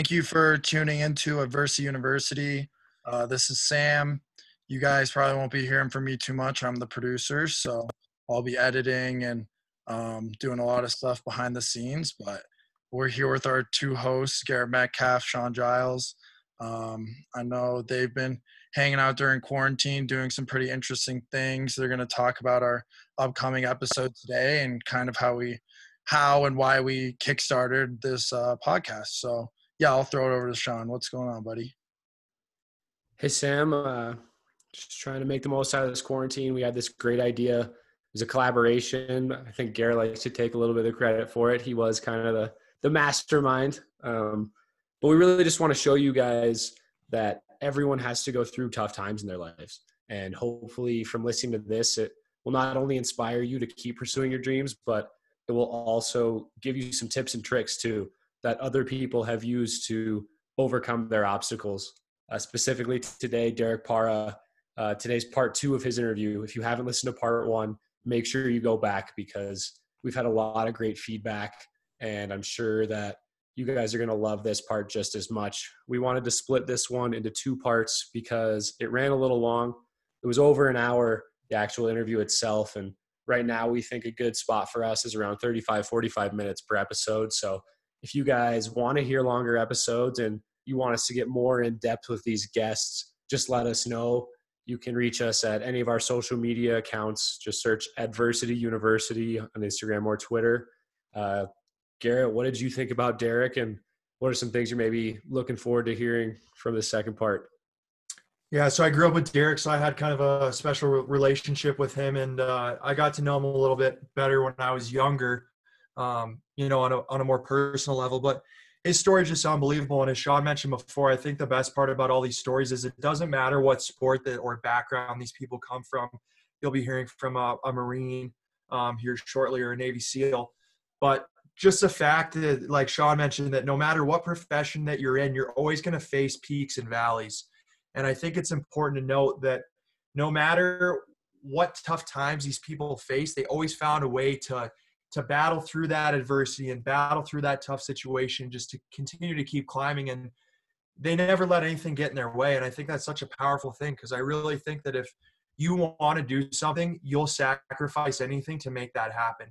Thank you for tuning into Adversity University. Uh, this is Sam. You guys probably won't be hearing from me too much. I'm the producer, so I'll be editing and um, doing a lot of stuff behind the scenes. But we're here with our two hosts, Garrett Metcalf, Sean Giles. Um, I know they've been hanging out during quarantine, doing some pretty interesting things. They're going to talk about our upcoming episode today and kind of how we, how and why we kickstarted this uh, podcast. So yeah, I'll throw it over to Sean. What's going on, buddy? Hey Sam, uh, just trying to make the most out of this quarantine. We had this great idea. It was a collaboration. I think Gary likes to take a little bit of credit for it. He was kind of the the mastermind. Um, but we really just want to show you guys that everyone has to go through tough times in their lives. And hopefully, from listening to this, it will not only inspire you to keep pursuing your dreams, but it will also give you some tips and tricks too that other people have used to overcome their obstacles. Uh, specifically today, Derek Parra, uh, today's part two of his interview. If you haven't listened to part one, make sure you go back because we've had a lot of great feedback, and I'm sure that you guys are going to love this part just as much. We wanted to split this one into two parts because it ran a little long. It was over an hour, the actual interview itself. And right now, we think a good spot for us is around 35, 45 minutes per episode. So if you guys want to hear longer episodes and you want us to get more in depth with these guests, just let us know. You can reach us at any of our social media accounts. Just search Adversity University on Instagram or Twitter. Uh, Garrett, what did you think about Derek, and what are some things you're maybe looking forward to hearing from the second part? Yeah, so I grew up with Derek, so I had kind of a special relationship with him, and uh, I got to know him a little bit better when I was younger um, you know, on a, on a more personal level. But his story is just unbelievable. And as Sean mentioned before, I think the best part about all these stories is it doesn't matter what sport that or background these people come from. You'll be hearing from a, a Marine um, here shortly or a Navy SEAL. But just the fact that, like Sean mentioned, that no matter what profession that you're in, you're always going to face peaks and valleys. And I think it's important to note that no matter what tough times these people face, they always found a way to to battle through that adversity and battle through that tough situation just to continue to keep climbing and they never let anything get in their way and i think that's such a powerful thing because i really think that if you want to do something you'll sacrifice anything to make that happen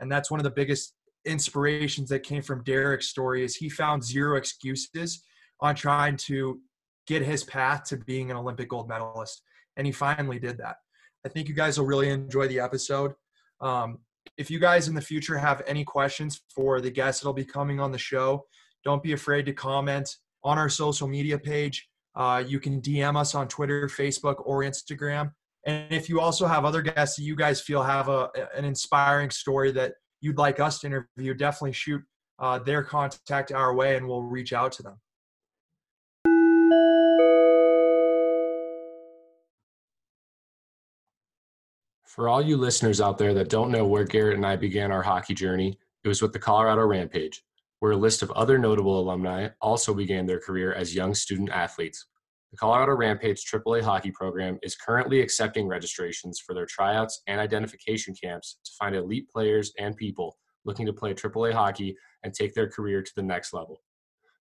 and that's one of the biggest inspirations that came from derek's story is he found zero excuses on trying to get his path to being an olympic gold medalist and he finally did that. I think you guys will really enjoy the episode. Um, if you guys in the future have any questions for the guests that'll be coming on the show, don't be afraid to comment on our social media page. Uh, you can DM us on Twitter, Facebook, or Instagram. And if you also have other guests that you guys feel have a, an inspiring story that you'd like us to interview, definitely shoot uh, their contact our way and we'll reach out to them. For all you listeners out there that don't know where Garrett and I began our hockey journey, it was with the Colorado Rampage, where a list of other notable alumni also began their career as young student athletes. The Colorado Rampage AAA hockey program is currently accepting registrations for their tryouts and identification camps to find elite players and people looking to play AAA hockey and take their career to the next level.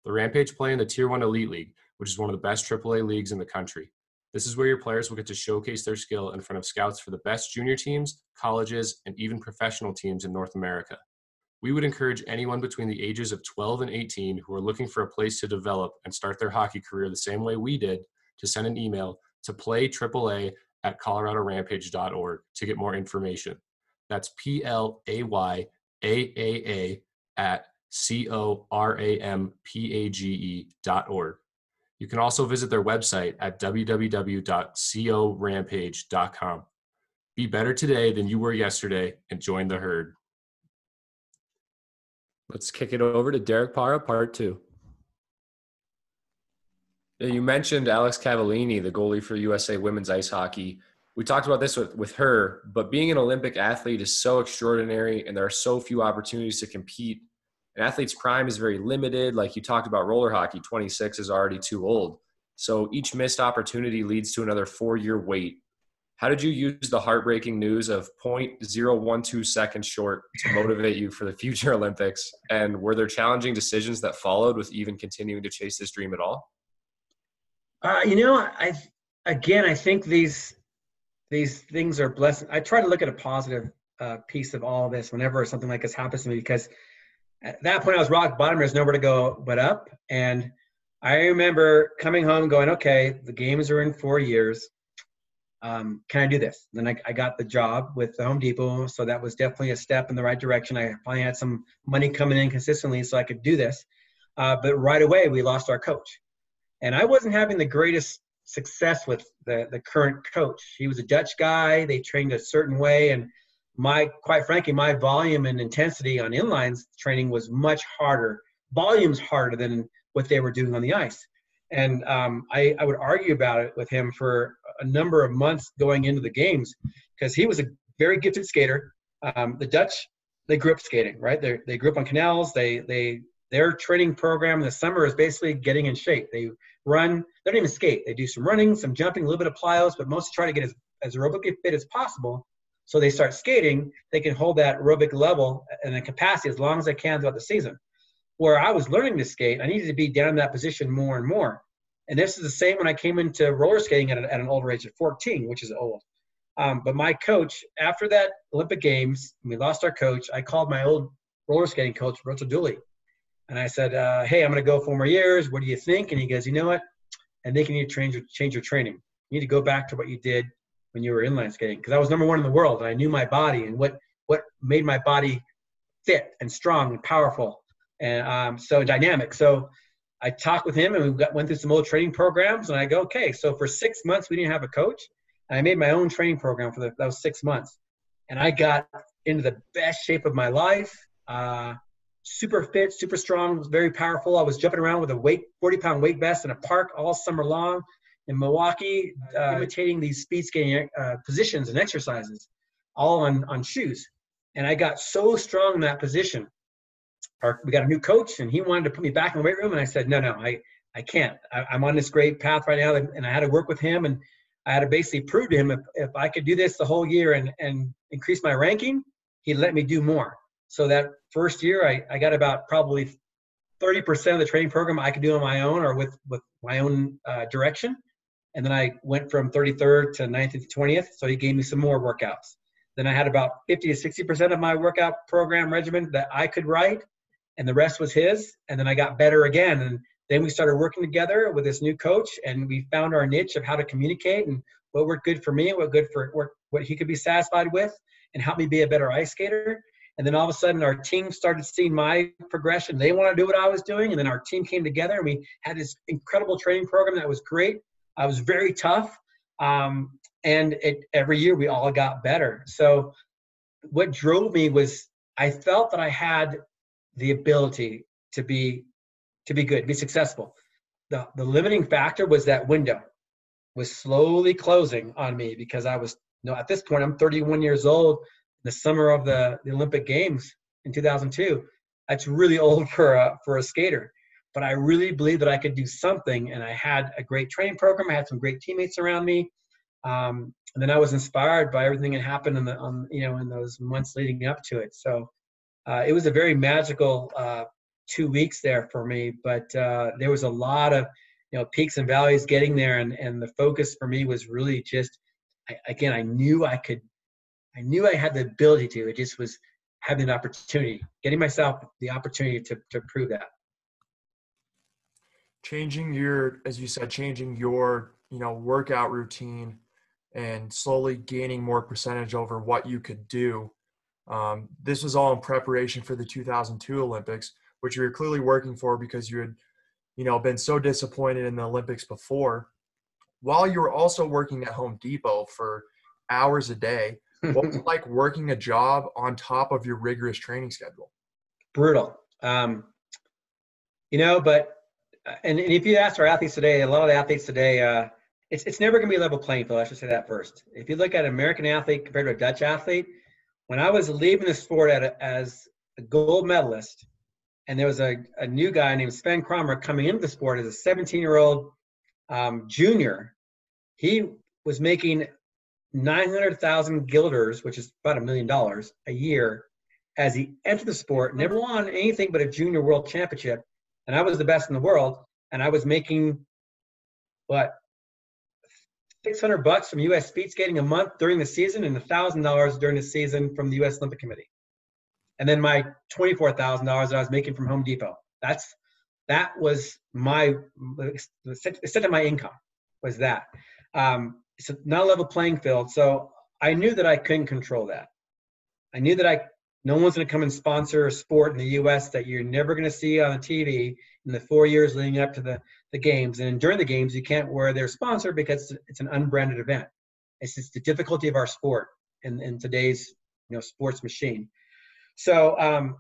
The Rampage play in the Tier 1 Elite League, which is one of the best AAA leagues in the country. This is where your players will get to showcase their skill in front of scouts for the best junior teams, colleges, and even professional teams in North America. We would encourage anyone between the ages of 12 and 18 who are looking for a place to develop and start their hockey career the same way we did to send an email to play AAA at coloradorampage.org to get more information. That's P L A Y A A A at C O R A M P A G E dot org. You can also visit their website at www.corampage.com. Be better today than you were yesterday and join the herd. Let's kick it over to Derek Parra, part two. You mentioned Alex Cavallini, the goalie for USA women's ice hockey. We talked about this with, with her, but being an Olympic athlete is so extraordinary, and there are so few opportunities to compete an athlete's prime is very limited. Like you talked about roller hockey, 26 is already too old. So each missed opportunity leads to another four year wait. How did you use the heartbreaking news of 0.012 seconds short to motivate you for the future Olympics? And were there challenging decisions that followed with even continuing to chase this dream at all? Uh, you know, I again, I think these these things are blessed. I try to look at a positive uh, piece of all of this whenever something like this happens to me because at that point I was rock bottom. There's nowhere to go but up. And I remember coming home going, okay, the games are in four years um, can I do this? Then I, I, got the job with the Home Depot, so that was definitely a step in the right direction. I finally had some money coming in consistently, so I could do this. Uh, but right away, we lost our coach, and I wasn't having the greatest success with the the current coach. He was a Dutch guy. They trained a certain way, and my quite frankly, my volume and intensity on inlines training was much harder. Volumes harder than what they were doing on the ice. And um, I, I would argue about it with him for a number of months going into the games because he was a very gifted skater. Um, the Dutch, they grew up skating, right? They they grew up on canals. They they their training program in the summer is basically getting in shape. They run. They don't even skate. They do some running, some jumping, a little bit of plyos, but mostly try to get as as aerobically fit as possible. So they start skating. They can hold that aerobic level and the capacity as long as they can throughout the season. Where I was learning to skate, I needed to be down in that position more and more. And this is the same when I came into roller skating at, a, at an older age of 14, which is old. Um, but my coach, after that Olympic Games, we lost our coach. I called my old roller skating coach, Rachel Dooley, and I said, uh, "Hey, I'm going to go four more years. What do you think?" And he goes, "You know what? I think you need to change your, change your training. You need to go back to what you did when you were inline skating because I was number one in the world and I knew my body and what what made my body fit and strong and powerful and um, so dynamic. So I talked with him and we got, went through some old training programs. And I go, okay, so for six months we didn't have a coach. And I made my own training program for the, those six months. And I got into the best shape of my life. Uh, super fit, super strong, very powerful. I was jumping around with a weight, 40 pound weight vest in a park all summer long in Milwaukee, uh, imitating these speed skating uh, positions and exercises, all on, on shoes. And I got so strong in that position. Our, we got a new coach and he wanted to put me back in the weight room and i said no no i i can't. I, am on this great path right now and i had to work with him and i had to basically prove to him if, if i could do this the whole year and and increase my ranking he'd let me do more. So that first year i, I got about probably 30% of the training program i could do on my own or with with my own uh, direction and then i went from 33rd to 19th to 20th so he gave me some more workouts then i had about 50 to 60% of my workout program regimen that i could write and the rest was his. And then I got better again. And then we started working together with this new coach, and we found our niche of how to communicate and what worked good for me, and what good for what, what he could be satisfied with, and help me be a better ice skater. And then all of a sudden, our team started seeing my progression. They wanted to do what I was doing, and then our team came together, and we had this incredible training program that was great. I was very tough, um, and it, every year we all got better. So, what drove me was I felt that I had the ability to be to be good, be successful. The the limiting factor was that window was slowly closing on me because I was you know at this point I'm 31 years old. The summer of the, the Olympic Games in 2002, that's really old for a for a skater. But I really believed that I could do something, and I had a great training program. I had some great teammates around me, um, and then I was inspired by everything that happened in the you know in those months leading up to it. So uh, it was a very magical uh, two weeks there for me. But uh, there was a lot of you know peaks and valleys getting there, and and the focus for me was really just I, again I knew I could, I knew I had the ability to. It just was having an opportunity, getting myself the opportunity to to prove that. Changing your, as you said, changing your you know workout routine and slowly gaining more percentage over what you could do um, this was all in preparation for the 2002 Olympics, which you were clearly working for because you had, you know, been so disappointed in the Olympics before. While you were also working at Home Depot for hours a day, what was like working a job on top of your rigorous training schedule? Brutal. Um, you know, but and, and if you ask our athletes today, a lot of the athletes today, uh, it's it's never going to be a level playing field. I should say that first. If you look at an American athlete compared to a Dutch athlete, when I was leaving the sport a, as a gold medalist, and there was a, a new guy named Sven Kramer coming into the sport as a 17 year old um, junior, he was making 900,000 guilders, which is about a million dollars a year, as he entered the sport. Never won anything but a junior world championship, and I was the best in the world. And I was making what 600 bucks from U.S. speed skating a month during the season, and thousand dollars during the season from the U.S. Olympic Committee. And then my twenty-four thousand dollars that I was making from Home Depot. That's that was my the extent of my income was that. Um, it's not a level playing field. So I knew that I couldn't control that. I knew that I no one's going to come and sponsor a sport in the U.S. that you're never going to see on TV in the four years leading up to the, the games. And during the games, you can't wear their sponsor because it's an unbranded event. It's just the difficulty of our sport in, in today's you know sports machine. So um,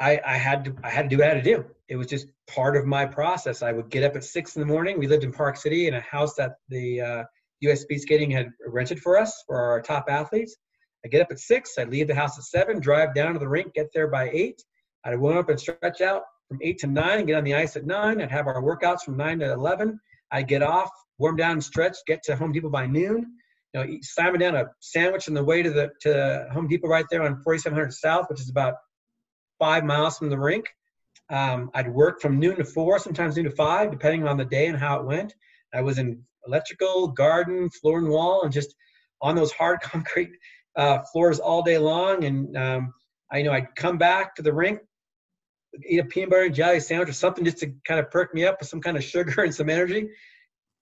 I, I had to I had to do what I had to do. It was just part of my process. I would get up at six in the morning. We lived in Park City in a house that the uh, U.S. Speed Skating had rented for us for our top athletes. I get up at six. I leave the house at seven, drive down to the rink, get there by eight. I'd warm up and stretch out from eight to nine and get on the ice at nine. I'd have our workouts from nine to eleven. I'd get off, warm down and stretch, get to Home Depot by noon. You know, eat, slam down a sandwich on the way to the to Home Depot right there on 4700 South, which is about five miles from the rink. Um, I'd work from noon to four, sometimes noon to five, depending on the day and how it went. I was in electrical, garden, floor and wall, and just on those hard concrete uh, floors all day long. And um, I you know I'd come back to the rink, eat a peanut butter and jelly sandwich or something just to kind of perk me up with some kind of sugar and some energy.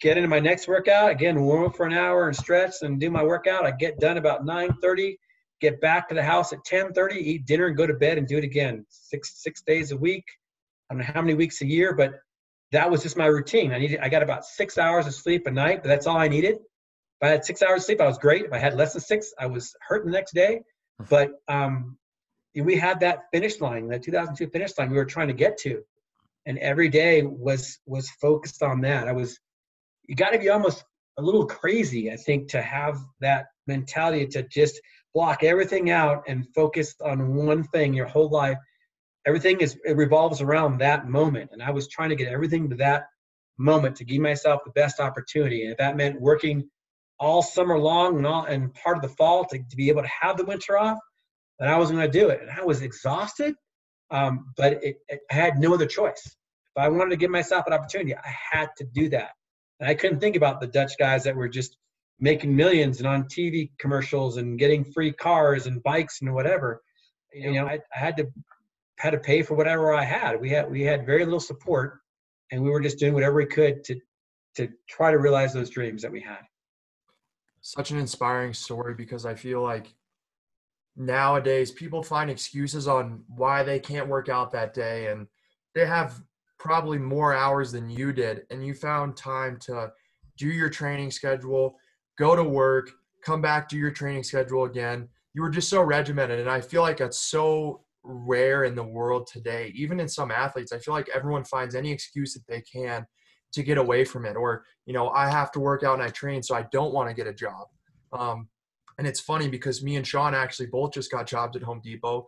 Get into my next workout again, warm up for an hour and stretch and do my workout. I get done about 9:30. Get back to the house at 10:30, eat dinner and go to bed and do it again six six days a week. I don't know how many weeks a year, but that was just my routine. I needed I got about six hours of sleep a night, but that's all I needed. If I had six hours of sleep, I was great. If I had less than six, I was hurt the next day. But um, we had that finish line, that 2002 finish line we were trying to get to, and every day was was focused on that. I was, you got to be almost a little crazy, I think, to have that mentality to just block everything out and focus on one thing your whole life everything is it revolves around that moment and i was trying to get everything to that moment to give myself the best opportunity and if that meant working all summer long and all and part of the fall to, to be able to have the winter off then i was going to do it. And i was exhausted um, but it, it, i had no other choice. If i wanted to give myself an opportunity i had to do that. And i couldn't think about the dutch guys that were just making millions and on tv commercials and getting free cars and bikes and whatever. You know I, I had to had to pay for whatever I had. We had we had very little support, and we were just doing whatever we could to to try to realize those dreams that we had. Such an inspiring story because I feel like nowadays people find excuses on why they can't work out that day, and they have probably more hours than you did, and you found time to do your training schedule, go to work, come back to your training schedule again. You were just so regimented, and I feel like that's so rare in the world today. Even in some athletes, I feel like everyone finds any excuse that they can to get away from it. Or, you know, I have to work out and I train, so I don't want to get a job. Um, and it's funny because me and Sean actually both just got jobs at Home Depot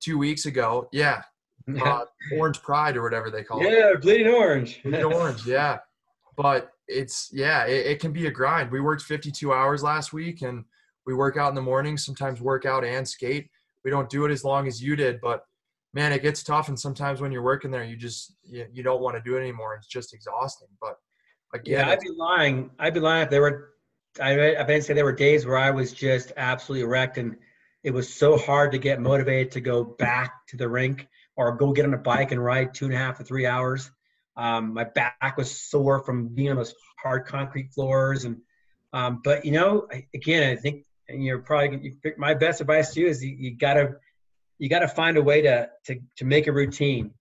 two weeks ago. Yeah. Uh, orange Pride or whatever they call yeah, it. Yeah, bleeding orange. bleeding orange, yeah. But it's, yeah, it, it can be a grind. We worked 52 hours last week and we work out in the morning, sometimes work out and skate we don't do it as long as you did, but man, it gets tough. And sometimes when you're working there, you just you, you don't want to do it anymore. It's just exhausting. But again, yeah, I'd be lying. I'd be lying if there were. I I bet say there were days where I was just absolutely wrecked, and it was so hard to get motivated to go back to the rink or go get on a bike and ride two and a half to three hours. Um, my back was sore from being on those hard concrete floors, and um, but you know, again, I think and you're probably you, my best advice to you is you, you gotta you gotta find a way to, to to make a routine.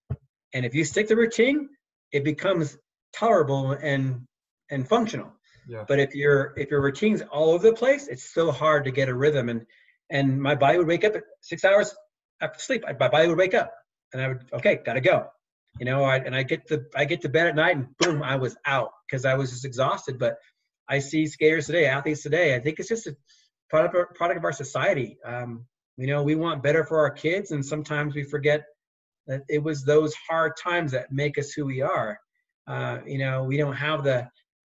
And if you stick to routine it becomes tolerable and and functional. Yeah. but if your if your routine's all over the place it's so hard to get a rhythm. And and my body would wake up at six hours after sleep. My body would wake up and i would okay gotta go. You know I, and i get to i get to bed at night and boom i was out because i was just exhausted. But i see skaters today athletes today. I think it's just a product of, product of our society. Um, you know, we want better for our kids, and sometimes we forget that it was those hard times that make us who we are. Uh, you know, we don't have the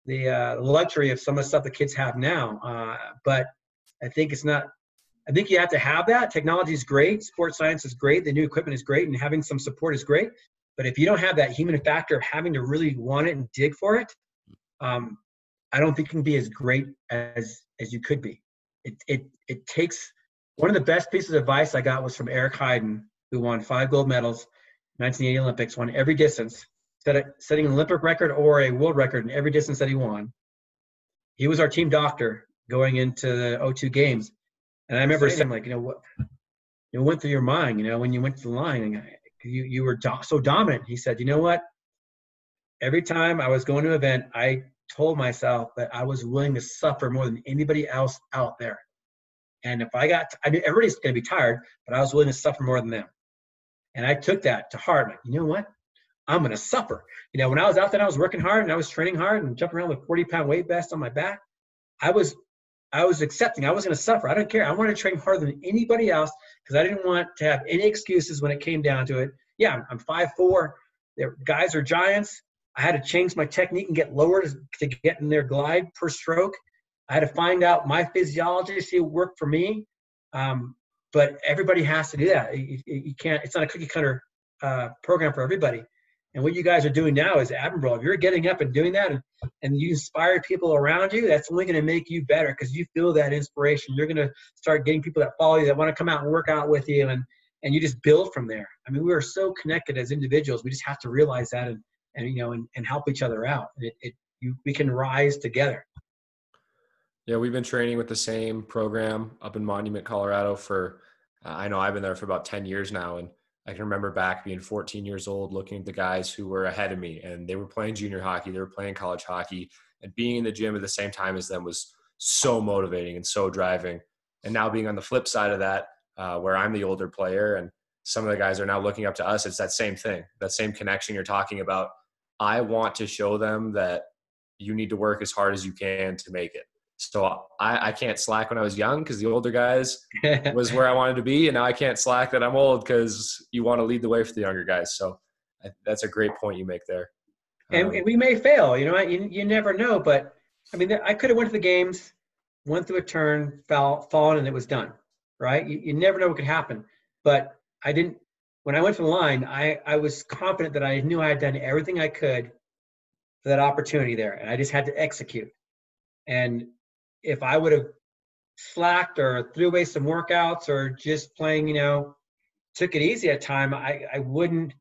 the uh, luxury of some of the stuff the kids have now, uh, but I think it's not. I think you have to have that. Technology is great. Sports science is great. The new equipment is great, and having some support is great. But if you don't have that human factor of having to really want it and dig for it, um, I don't think you can be as great as as you could be. It it it takes one of the best pieces of advice I got was from Eric Heiden, who won five gold medals, 1980 Olympics, won every distance, set a, setting an Olympic record or a world record in every distance that he won. He was our team doctor going into the O2 games. And I remember saying, like, you know, what you know, went through your mind, you know, when you went to the line and you, you were do- so dominant. He said, you know what? Every time I was going to an event, I told myself that I was willing to suffer more than anybody else out there. And if I got, I mean, everybody's going to be tired, but I was willing to suffer more than them. And I took that to heart. Like, you know what? I'm going to suffer. You know, when I was out there, I was working hard and I was training hard and jumping around with 40 pound weight vest on my back. I was, I was accepting. I was going to suffer. I don't care. I wanted to train harder than anybody else because I didn't want to have any excuses when it came down to it. Yeah, I'm, I'm five four. Their guys are giants. I had to change my technique and get lower to, to get in their glide per stroke. I had to find out my physiology, to see what worked for me. Um, but everybody has to do that. You, you, can't. It's not a cookie cutter uh, program for everybody. And what you guys are doing now is admirable. If you're getting up and doing that, and, and you inspire people around you, that's only going to make you better because you feel that inspiration. You're going to start getting people that follow you that want to come out and work out with you, and and you just build from there. I mean, we are so connected as individuals. We just have to realize that and and you know and, and help each other out. It, it you we can rise together. Yeah, we've been training with the same program up in Monument, Colorado for uh, I know I've been there for about 10 years now and I can remember back being 14 years old looking at the guys who were ahead of me and they were playing junior hockey, they were playing college hockey and being in the gym at the same time as them was so motivating and so driving. And now being on the flip side of that, uh, where I'm the older player and some of the guys are now looking up to us, it's that same thing, that same connection you're talking about. I want to show them that you need to work as hard as you can to make it. So I, I can't slack when I was young because the older guys was where I wanted to be, and now I can't slack that I'm old because you want to lead the way for the younger guys. So that's a great point you make there. And, um, and we may fail, you know, you, you never know. But I mean, I could have went to the games, went through a turn, fell, fallen, and it was done, right? You, you never know what could happen. But I didn't. When I went to the line, I, I was confident that I knew I had done everything I could for that opportunity there, and I just had to execute. And if I would have slacked or threw away some workouts or just playing, you know, took it easy at time, I, I wouldn't,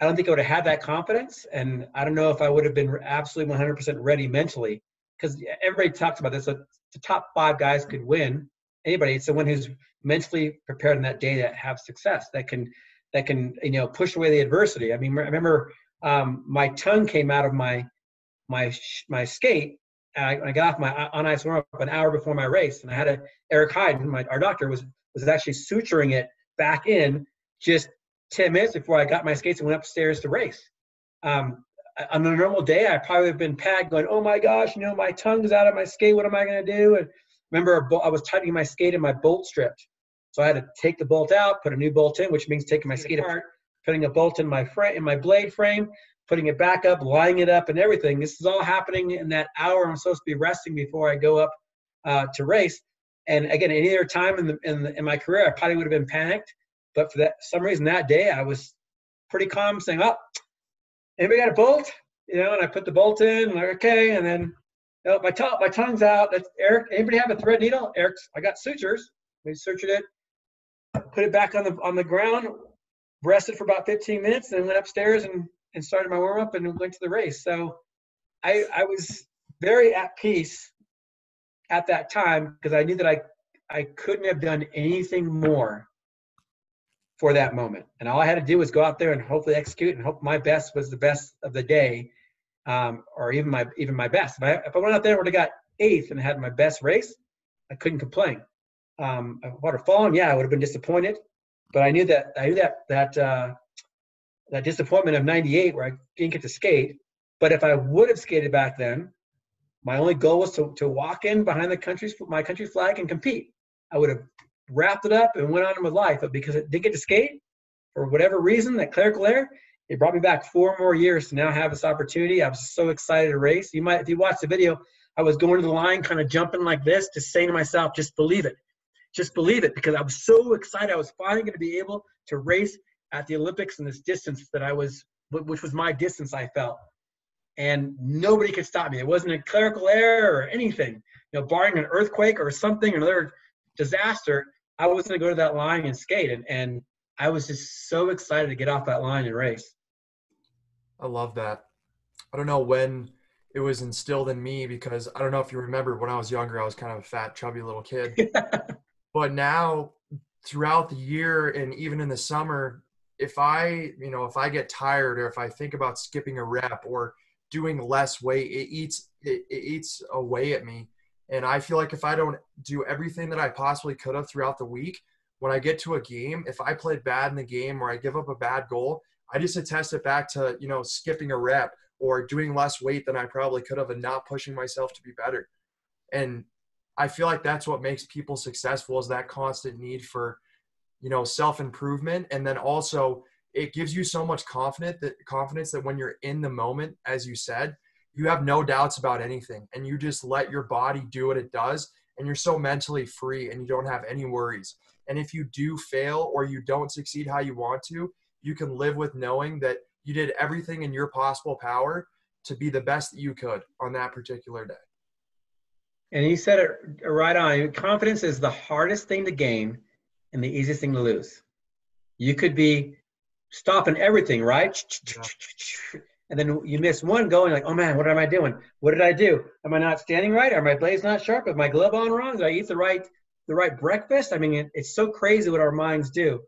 I don't think I would have had that confidence. And I don't know if I would have been absolutely 100% ready mentally because everybody talks about this. So the top five guys could win. Anybody, it's the one who's mentally prepared on that day that have success that can, that can, you know, push away the adversity. I mean, I remember um, my tongue came out of my, my, my skate I, I got off my on ice warm up an hour before my race, and I had a Eric Heiden, my our doctor was was actually suturing it back in just 10 minutes before I got my skates and went upstairs to race. Um, on a normal day, I probably would have been packed going, oh my gosh, you know, my tongue's out of my skate. What am I going to do? And remember, I was tightening my skate and my bolt stripped. So I had to take the bolt out, put a new bolt in, which means taking my skate apart, putting a bolt in my frame, in my blade frame, putting it back up, lining it up, and everything. This is all happening in that hour I'm supposed to be resting before I go up uh, to race. And again, any other time in, the, in, the, in my career, I probably would have been panicked. But for that some reason that day, I was pretty calm, saying, "Oh, anybody got a bolt?" You know, and I put the bolt in, like okay, and then you know, my tongue, my tongue's out. That's Eric. Anybody have a thread needle? Eric's. I got sutures. We sutured it, put it back on the on the ground, rested for about 15 minutes, and went upstairs and and started my warm up and went to the race. So I, I was very at peace at that time because I knew that I, I couldn't have done anything more for that moment. And all I had to do was go out there and hopefully execute and hope my best was the best of the day, um, or even my even my best. If I, if I went out there and would have got eighth and had my best race, I couldn't complain. Um, if I would have fallen, yeah, I would have been disappointed. But I knew that I knew that that uh, that disappointment of 98 where I didn't get to skate. But if I would have skated back then, my only goal was to, to walk in behind the country's my country flag and compete. I would have wrapped it up and went on with life. But because I didn't get to skate, for whatever reason, that clerical error, it brought me back four more years to now have this opportunity. I was so excited to race. You might, if you watch the video, I was going to the line, kind of jumping like this, just saying to myself, just believe it. Just believe it because I was so excited. I was finally going to be able to race at the Olympics in this distance that I was, which was my distance, I felt. And nobody could stop me. It wasn't a clerical error or anything. You know, barring an earthquake or something, another disaster, I was going to go to that line and skate. And, and I was just so excited to get off that line and race. I love that. I don't know when it was instilled in me because I don't know if you remember when I was younger, I was kind of a fat, chubby little kid. but now, throughout the year and even in the summer, if I, you know, if I get tired or if I think about skipping a rep or doing less weight, it eats it, it eats away at me. And I feel like if I don't do everything that I possibly could have throughout the week, when I get to a game, if I played bad in the game or I give up a bad goal, I just attest it back to, you know, skipping a rep or doing less weight than I probably could have and not pushing myself to be better. And I feel like that's what makes people successful is that constant need for, you know, self-improvement. And then also it gives you so much confidence that confidence that when you're in the moment, as you said, you have no doubts about anything and you just let your body do what it does and you're so mentally free and you don't have any worries. And if you do fail or you don't succeed how you want to, you can live with knowing that you did everything in your possible power to be the best that you could on that particular day. And you said it right on. Confidence is the hardest thing to gain and the easiest thing to lose. You could be stopping everything, right? Yeah. And then you miss one going like, oh man, what am I doing? What did I do? Am I not standing right? Are my blades not sharp? Is my glove on wrong? Did I eat the right the right breakfast? I mean, it, it's so crazy what our minds do.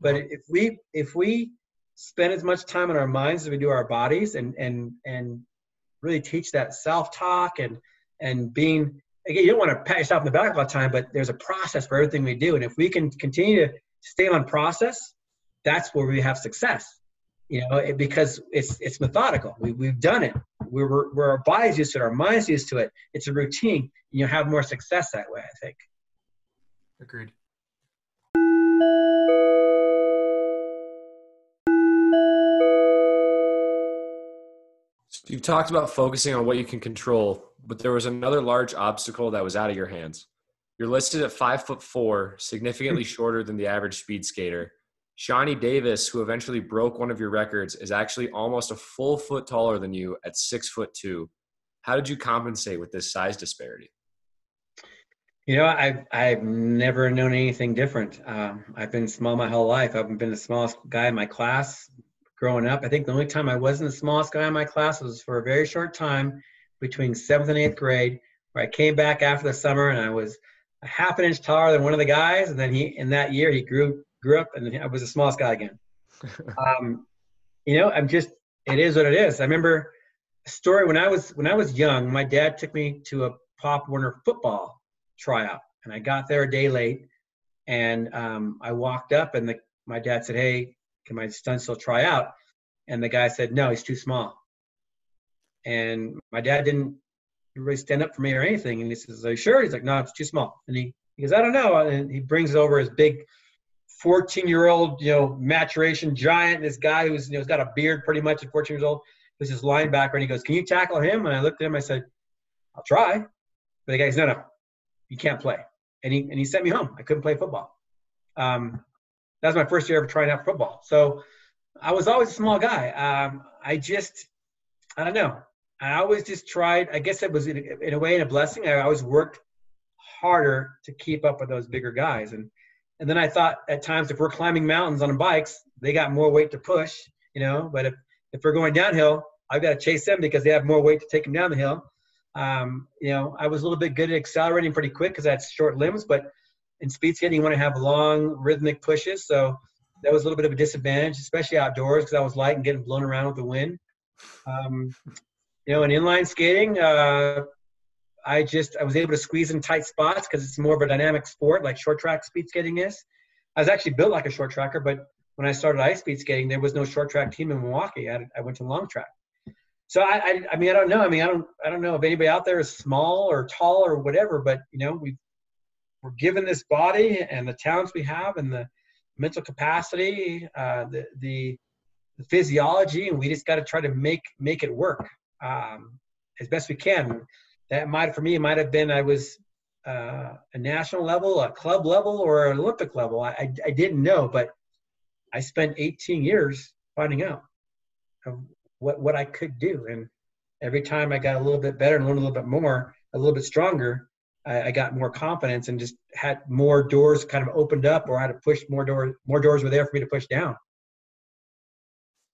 But if we if we spend as much time on our minds as we do our bodies and and and really teach that self-talk and and being again you don't want to pat yourself in the back all the time but there's a process for everything we do. And if we can continue to stay on process that's where we have success. You know it, because it's it's methodical. We, we've done it. We're, we're, our bodies used to it our minds used to it. It's a routine. You have more success that way i think. Agreed You've talked about focusing on what you can control, but there was another large obstacle that was out of your hands. You're listed at five foot four, significantly shorter than the average speed skater. Shani Davis, who eventually broke one of your records, is actually almost a full foot taller than you at six foot two. How did you compensate with this size disparity? You know, I've I've never known anything different. Um, I've been small my whole life. I've been the smallest guy in my class growing up. I think the only time I wasn't the smallest guy in my class was for a very short time between seventh and eighth grade, where I came back after the summer and I was a half an inch taller than one of the guys. And then he, in that year, he grew grew up and I was the smallest guy again. um, you know, I'm just, it is what it is. I remember a story when I was when I was young. My dad took me to a Pop Warner football tryout, and I got there a day late. And um, I walked up, and the, my dad said, "Hey, can my son still try out? And the guy said, no, he's too small. And my dad didn't really stand up for me or anything. And he says, are you sure? He's like, no, it's too small. And he, he goes, I don't know. And he brings over his big 14 year old, you know, maturation giant. This guy who's, you know, has got a beard pretty much at 14 years old. This is linebacker. And he goes, can you tackle him? And I looked at him. I said, I'll try. But the guy says, no, no, you can't play. And he, and he sent me home. I couldn't play football. Um, that was my first year ever trying out football. So I was always a small guy. Um, I just, I don't know. I always just tried. I guess it was in a, in a way in a blessing. I always worked harder to keep up with those bigger guys. And and then I thought at times if we're climbing mountains on bikes, they got more weight to push, you know. But if if we're going downhill, I've got to chase them because they have more weight to take them down the hill. Um, you know, I was a little bit good at accelerating pretty quick because I had short limbs, but in speed skating, you want to have long rhythmic pushes. So that was a little bit of a disadvantage, especially outdoors because I was light and getting blown around with the wind. Um, you know, in inline skating, uh, I just I was able to squeeze in tight spots because it's more of a dynamic sport like short track speed skating is. I was actually built like a short tracker, but when I started ice speed skating, there was no short track team in Milwaukee. I, I went to long track. So I, I, I mean, I don't know. I mean, I don't, I don't know if anybody out there is small or tall or whatever, but you know, we've we're given this body and the talents we have and the mental capacity, uh, the, the, physiology, and we just got to try to make make it work um, as best we can. that might for me might have been I was uh, a national level, a club level, or an Olympic level. I, I, I didn't know, but I spent 18 years finding out what what I could do, and every time I got a little bit better and learned a little bit more, a little bit stronger, I, I got more confidence and just had more doors kind of opened up, or I had to push more doors. More doors were there for me to push down.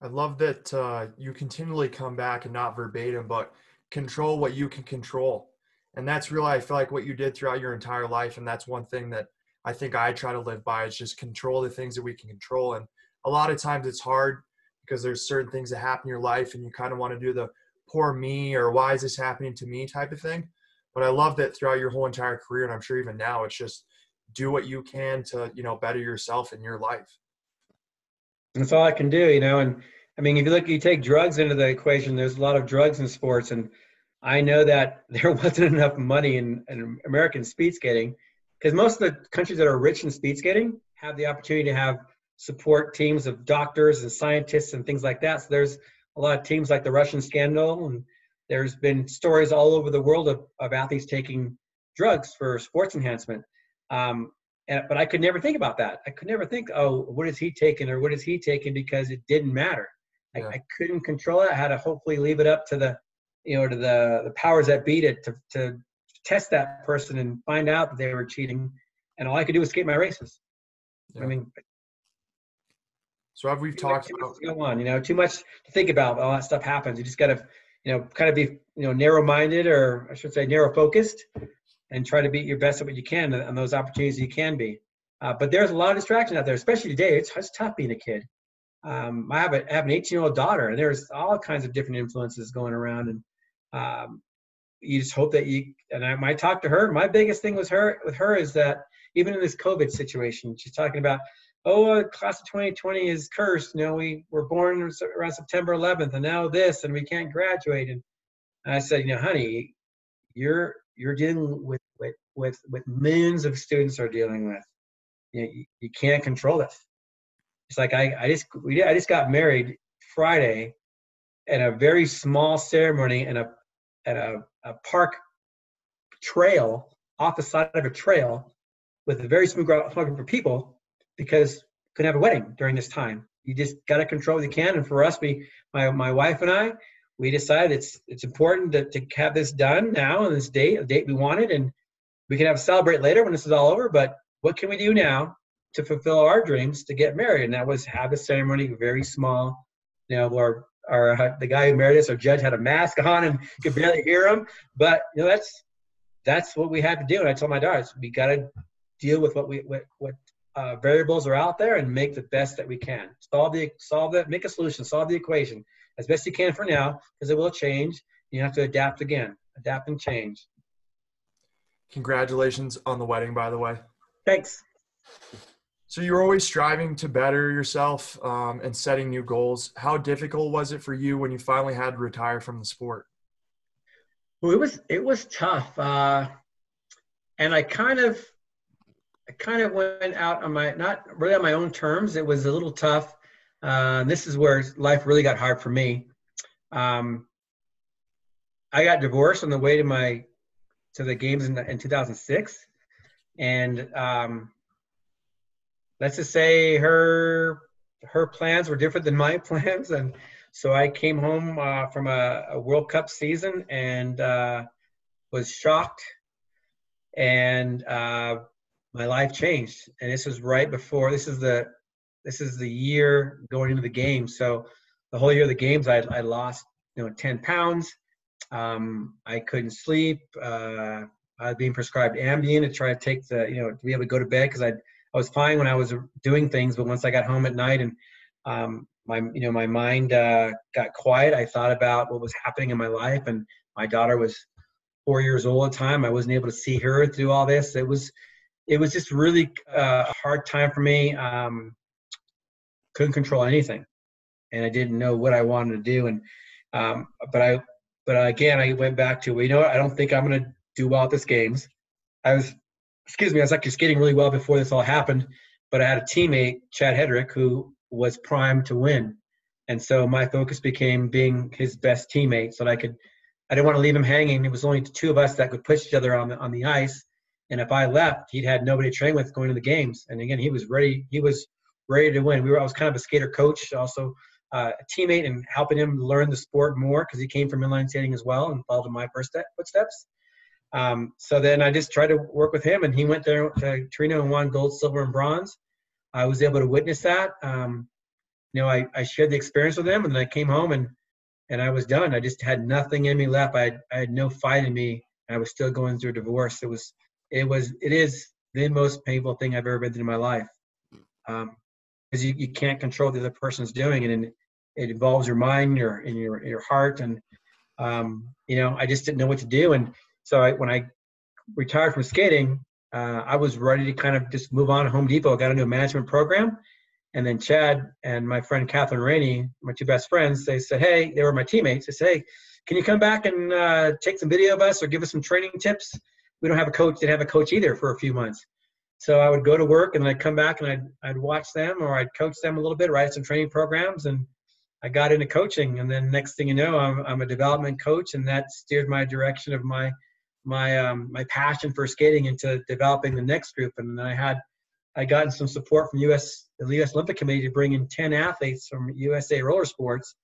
I love that uh, you continually come back and not verbatim, but control what you can control. And that's really, I feel like, what you did throughout your entire life. And that's one thing that I think I try to live by is just control the things that we can control. And a lot of times it's hard because there's certain things that happen in your life and you kind of want to do the poor me or why is this happening to me type of thing. But I love that throughout your whole entire career, and I'm sure even now, it's just do what you can to, you know, better yourself in your life. That's all I can do, you know. And I mean, if you look, you take drugs into the equation. There's a lot of drugs in sports, and I know that there wasn't enough money in, in American speed skating because most of the countries that are rich in speed skating have the opportunity to have support teams of doctors and scientists and things like that. So there's a lot of teams like the Russian scandal, and there's been stories all over the world of, of athletes taking drugs for sports enhancement. Um, and, but I could never think about that. I could never think, oh, what is he taking or what is he taking because it didn't matter. Yeah. I, I, couldn't control it. I had to hopefully leave it up to the, you know, to the the powers that beat it to to test that person and find out that they were cheating. And all I could do was skate my races. Yeah. I mean, so we've talked about go on, you know, too much to think about. All that stuff happens. You just got to, you know, kind of be, you know, narrow-minded, or I should say, narrow-focused, and try to be your best at what you can on those opportunities you can be. Uh, but there's a lot of distraction out there, especially today. It's, it's tough being a kid um, I have, a, I have an 18 year old daughter, and there's all kinds of different influences going around, and um, you just hope that you. And I might talk to her. My biggest thing was her with her is that even in this COVID situation, she's talking about, oh, uh, class of 2020 is cursed. You know, we were born around September 11th, and now this, and we can't graduate. And I said, you know, honey, you're you're dealing with with with, with millions of students are dealing with. You, know, you, you can't control this it's like I, I just we I just got married Friday at a very small ceremony in a at a, a park trail off the side of a trail with a very small group of people because couldn't have a wedding during this time. You just got to control what you can. And for us, we, my, my wife and I, we decided it's it's important to, to have this done now on this date, a date we wanted, and we can have celebrate later when this is all over. But what can we do now to fulfill our dreams to get married, and that was have a ceremony very small. You know, where our uh, the guy who married us, our judge, had a mask on and could barely hear him. But you know, that's that's what we had to do. And I told my daughters, we got to deal with what we what, what uh, variables are out there and make the best that we can. Solve the solve that, make a solution, solve the equation as best you can for now, because it will change. You have to adapt again, adapt and change. Congratulations on the wedding, by the way. Thanks. So you're always striving to better yourself um, and setting new goals. How difficult was it for you when you finally had to retire from the sport? Well, it was it was tough, uh, and I kind of I kind of went out on my not really on my own terms. It was a little tough. Uh, this is where life really got hard for me. Um, I got divorced on the way to my to the games in, in 2006, and um, let's just say her her plans were different than my plans, and so I came home uh, from a, a, World Cup season and uh, was shocked, and uh, my life changed. And this was right before. This is the this is the year going into the game. So the whole year of the games, I, I lost you know 10 pounds. Um, I couldn't sleep. Uh, I was being prescribed Ambien to try to take the you know to be able to go to bed because I'd I was fine when I was doing things, but once I got home at night and um, my you know my mind uh, got quiet, I thought about what was happening in my life, and my daughter was four years old at the time. I wasn't able to see her through all this. It was it was just really uh, a hard time for me. Um, couldn't control anything, and I didn't know what I wanted to do. And um, but I but again, I went back to well, you know what? I don't think I'm going to do well at this games. I was excuse me, I was actually skating really well before this all happened, but I had a teammate, Chad Hedrick, who was primed to win. And so my focus became being his best teammate so that I could I didn't want to leave him hanging. It was only the two of us that could push each other on the on the ice. And if I left, he'd had nobody to train with going to the games. And again, he was ready. He was ready to win. We were. I was kind of a skater coach, also uh, a teammate, and helping him learn the sport more because he came from inline skating as well and followed in my first step, footsteps. Um, so then I just tried to work with him, and he went there to Torino and won gold, silver, and bronze. I was able to witness that. Um, you know, I, I shared the experience with him, and then I came home and and I was done. I just had nothing in me left. I had, I had no fight in me. I was still going through a divorce. It was it was it is the most painful thing I've ever been through in my life. Um, because you, you can't control the other person's doing, it and it involves your mind, your in your your heart, and um, you know, I just didn't know what to do. And so I, when I retired from skating, uh, I was ready to kind of just move on to Home Depot. I got into a management program, and then Chad and my friend Catherine Raney, my two best friends, they said, "Hey, they were my teammates. They say, hey, can you come back and uh, take some video of us or give us some training tips? We don't have a coach. Didn't have a coach either for a few months." So I would go to work and I'd come back and I'd, I'd watch them or I'd coach them a little bit, write some training programs. And I got into coaching. And then next thing you know, I'm, I'm a development coach and that steered my direction of my, my, um, my passion for skating into developing the next group. And then I had, I gotten some support from US, the US Olympic Committee to bring in 10 athletes from USA Roller Sports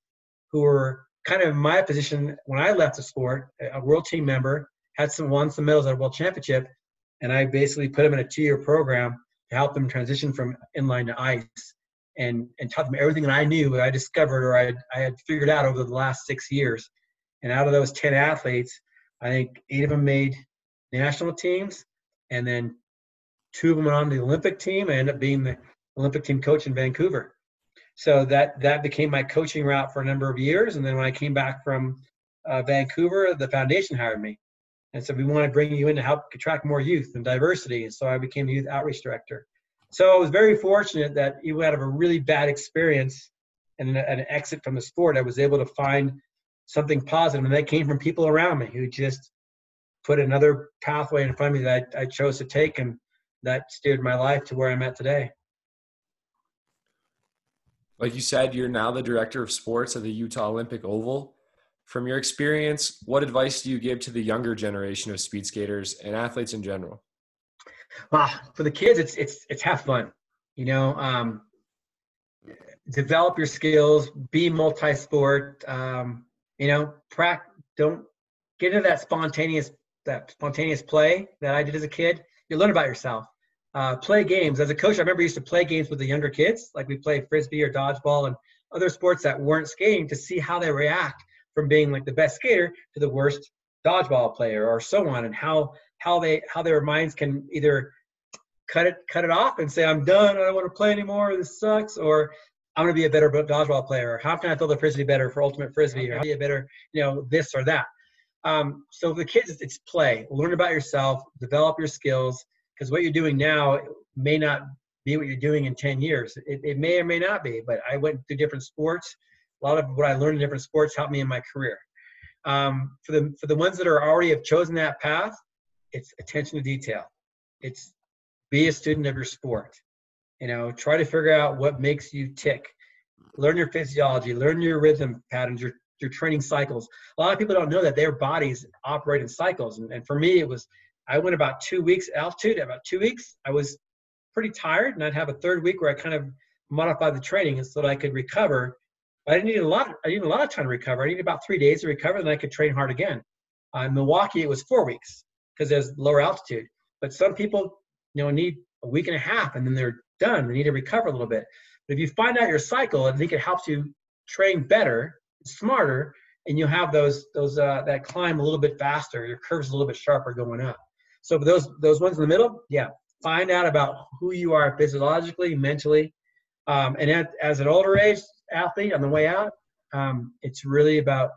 who were kind of in my position when I left the sport, a world team member, had some won some medals at a world championship, and I basically put them in a two-year program to help them transition from inline to ice, and and taught them everything that I knew, that I discovered or I I had figured out over the last six years. And out of those ten athletes, I think eight of them made national teams, and then two of them went on the Olympic team. I ended up being the Olympic team coach in Vancouver. So that that became my coaching route for a number of years. And then when I came back from uh, Vancouver, the foundation hired me and said, We want to bring you in to help attract more youth and diversity. And so I became the youth outreach director. So I was very fortunate that even out of a really bad experience and an exit from the sport, I was able to find something positive, and that came from people around me who just put another pathway in front of me that I, I chose to take, and that steered my life to where I'm at today. Like you said, you're now the director of sports at the Utah Olympic Oval. From your experience, what advice do you give to the younger generation of speed skaters and athletes in general? Well, for the kids, it's it's it's have fun. You know, um, develop your skills, be multi-sport. Um, you know, prac- don't get into that spontaneous that spontaneous play that I did as a kid. You learn about yourself. Uh, play games. As a coach, I remember I used to play games with the younger kids, like we play frisbee or dodgeball and other sports that weren't skating to see how they react from being like the best skater to the worst dodgeball player or so on and how how they how their minds can either cut it cut it off and say i'm done i don't want to play anymore this sucks or i'm going to be a better dodgeball player how can i throw the frisbee better for ultimate frisbee or how be a better you know this or that. Um, so for the kids it's play. Learn about yourself develop your skills because what you're doing now may not be what you're doing in 10 years. It, it may or may not be but i went through different sports a lot of what I learned in different sports helped me in my career. Um, for the for the ones that are already have chosen that path, it's attention to detail. It's be a student of your sport. You know, try to figure out what makes you tick. Learn your physiology, learn your rhythm patterns, your your training cycles. A lot of people don't know that their bodies operate in cycles. And, and for me, it was I went about two weeks altitude. About two weeks, I was pretty tired, and I'd have a third week where I kind of modified the training so that I could recover I didn't need a lot. I needed a lot of time to recover. I needed about three days to recover, then I could train hard again. Uh, in Milwaukee, it was four weeks because there's lower altitude. But some people, you know, need a week and a half, and then they're done. They need to recover a little bit. But if you find out your cycle, I think it helps you train better, smarter, and you have those those uh, that climb a little bit faster. Your curves a little bit sharper going up. So for those those ones in the middle, yeah, find out about who you are physiologically, mentally, um, and at, as an older age, athlete on the way out, um, it's really about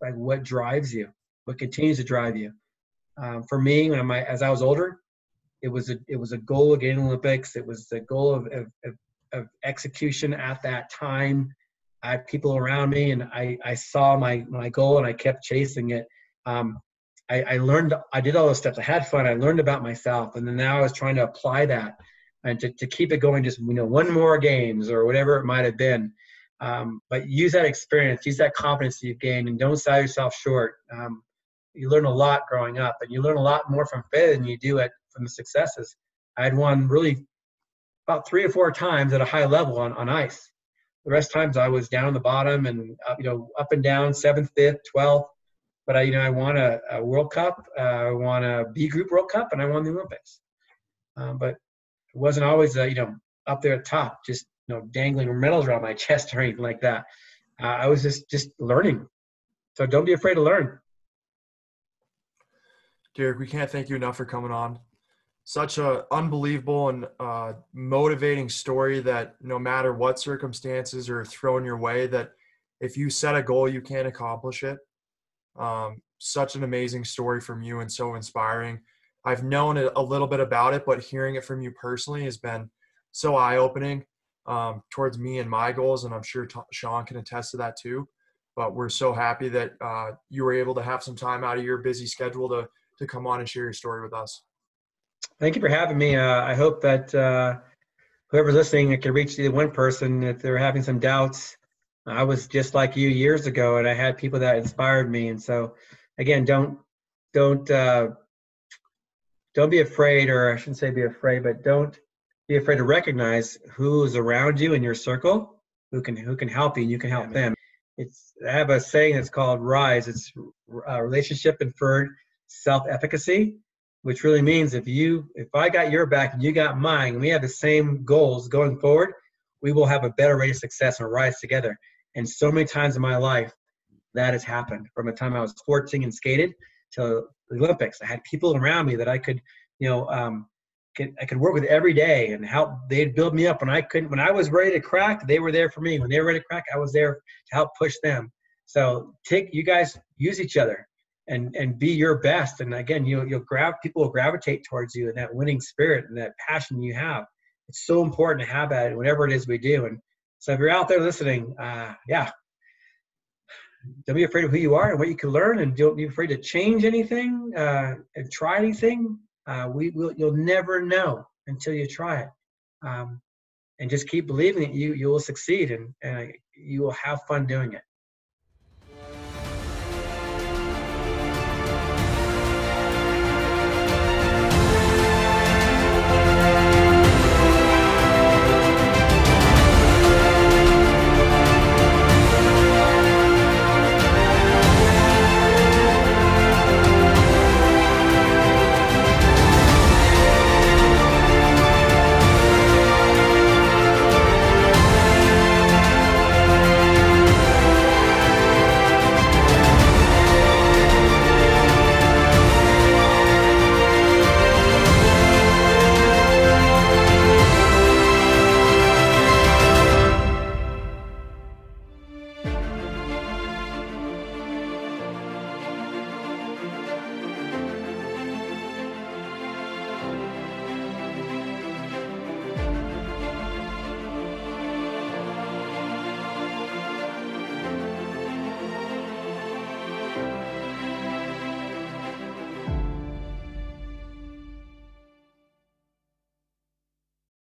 like what drives you, what continues to drive you. Um, for me, when I as I was older, it was a it was a goal of getting Olympics. It was the goal of, of, of, of execution at that time. I had people around me, and I, I saw my my goal, and I kept chasing it. Um, I, I learned, I did all those steps. I had fun. I learned about myself, and then now I was trying to apply that and to, to keep it going just you know one more games or whatever it might have been Um, but use that experience, use that confidence that you've gained, and don't sell yourself short. Um, you learn a lot growing up, and you learn a lot more from failure than you do at from the successes. I had won really about three or four times at a high level on, on ice. The rest times I was down the bottom and you know up and down, seventh, fifth, twelfth. But I, you know, I won a, a World Cup, uh, I won a B Group World Cup, and I won the Olympics. Um, but it wasn't always, uh, you know, up there at top, just you know, dangling medals around my chest or anything like that. Uh, I was just just learning. So don't be afraid to learn. Derek, we can't thank you enough for coming on. Such an unbelievable and uh, motivating story that no matter what circumstances are thrown your way, that if you set a goal, you can accomplish it. Um, such an amazing story from you and so inspiring. I've known a little bit about it, but hearing it from you personally has been so eye opening um, towards me and my goals. And I'm sure T- Sean can attest to that too. But we're so happy that uh, you were able to have some time out of your busy schedule to, to come on and share your story with us. Thank you for having me. Uh, I hope that uh, whoever's listening can reach the one person if they're having some doubts. I was just like you years ago, and I had people that inspired me. And so, again, don't don't uh, don't be afraid, or I shouldn't say be afraid, but don't be afraid to recognize who's around you in your circle, who can who can help you, and you can help them. It's I have a saying that's called RISE. It's uh, relationship inferred self-efficacy which really means if you if i got your back and you got mine and we have the same goals going forward we will have a better rate of success and rise together and so many times in my life that has happened from the time i was 14 and skated to the olympics. I had people around me that i could you know um, could, i could work with every day and help they'd build me up. When i couldn't when i was ready to crack they were there for me. When they were ready to crack i was there to help push them. So take you guys use each other and and be your best. And again you'll you'll grab people will gravitate towards you and that winning spirit and that passion you have. It's so important to have that whatever it is we do. And so if you're out there listening uh, yeah don't be afraid of who you are and what you can learn and don't be afraid to change anything uh, and try anything. Uh, we will you'll never know until you try it. Um, and just keep believing that you you will succeed and, and you will have fun doing it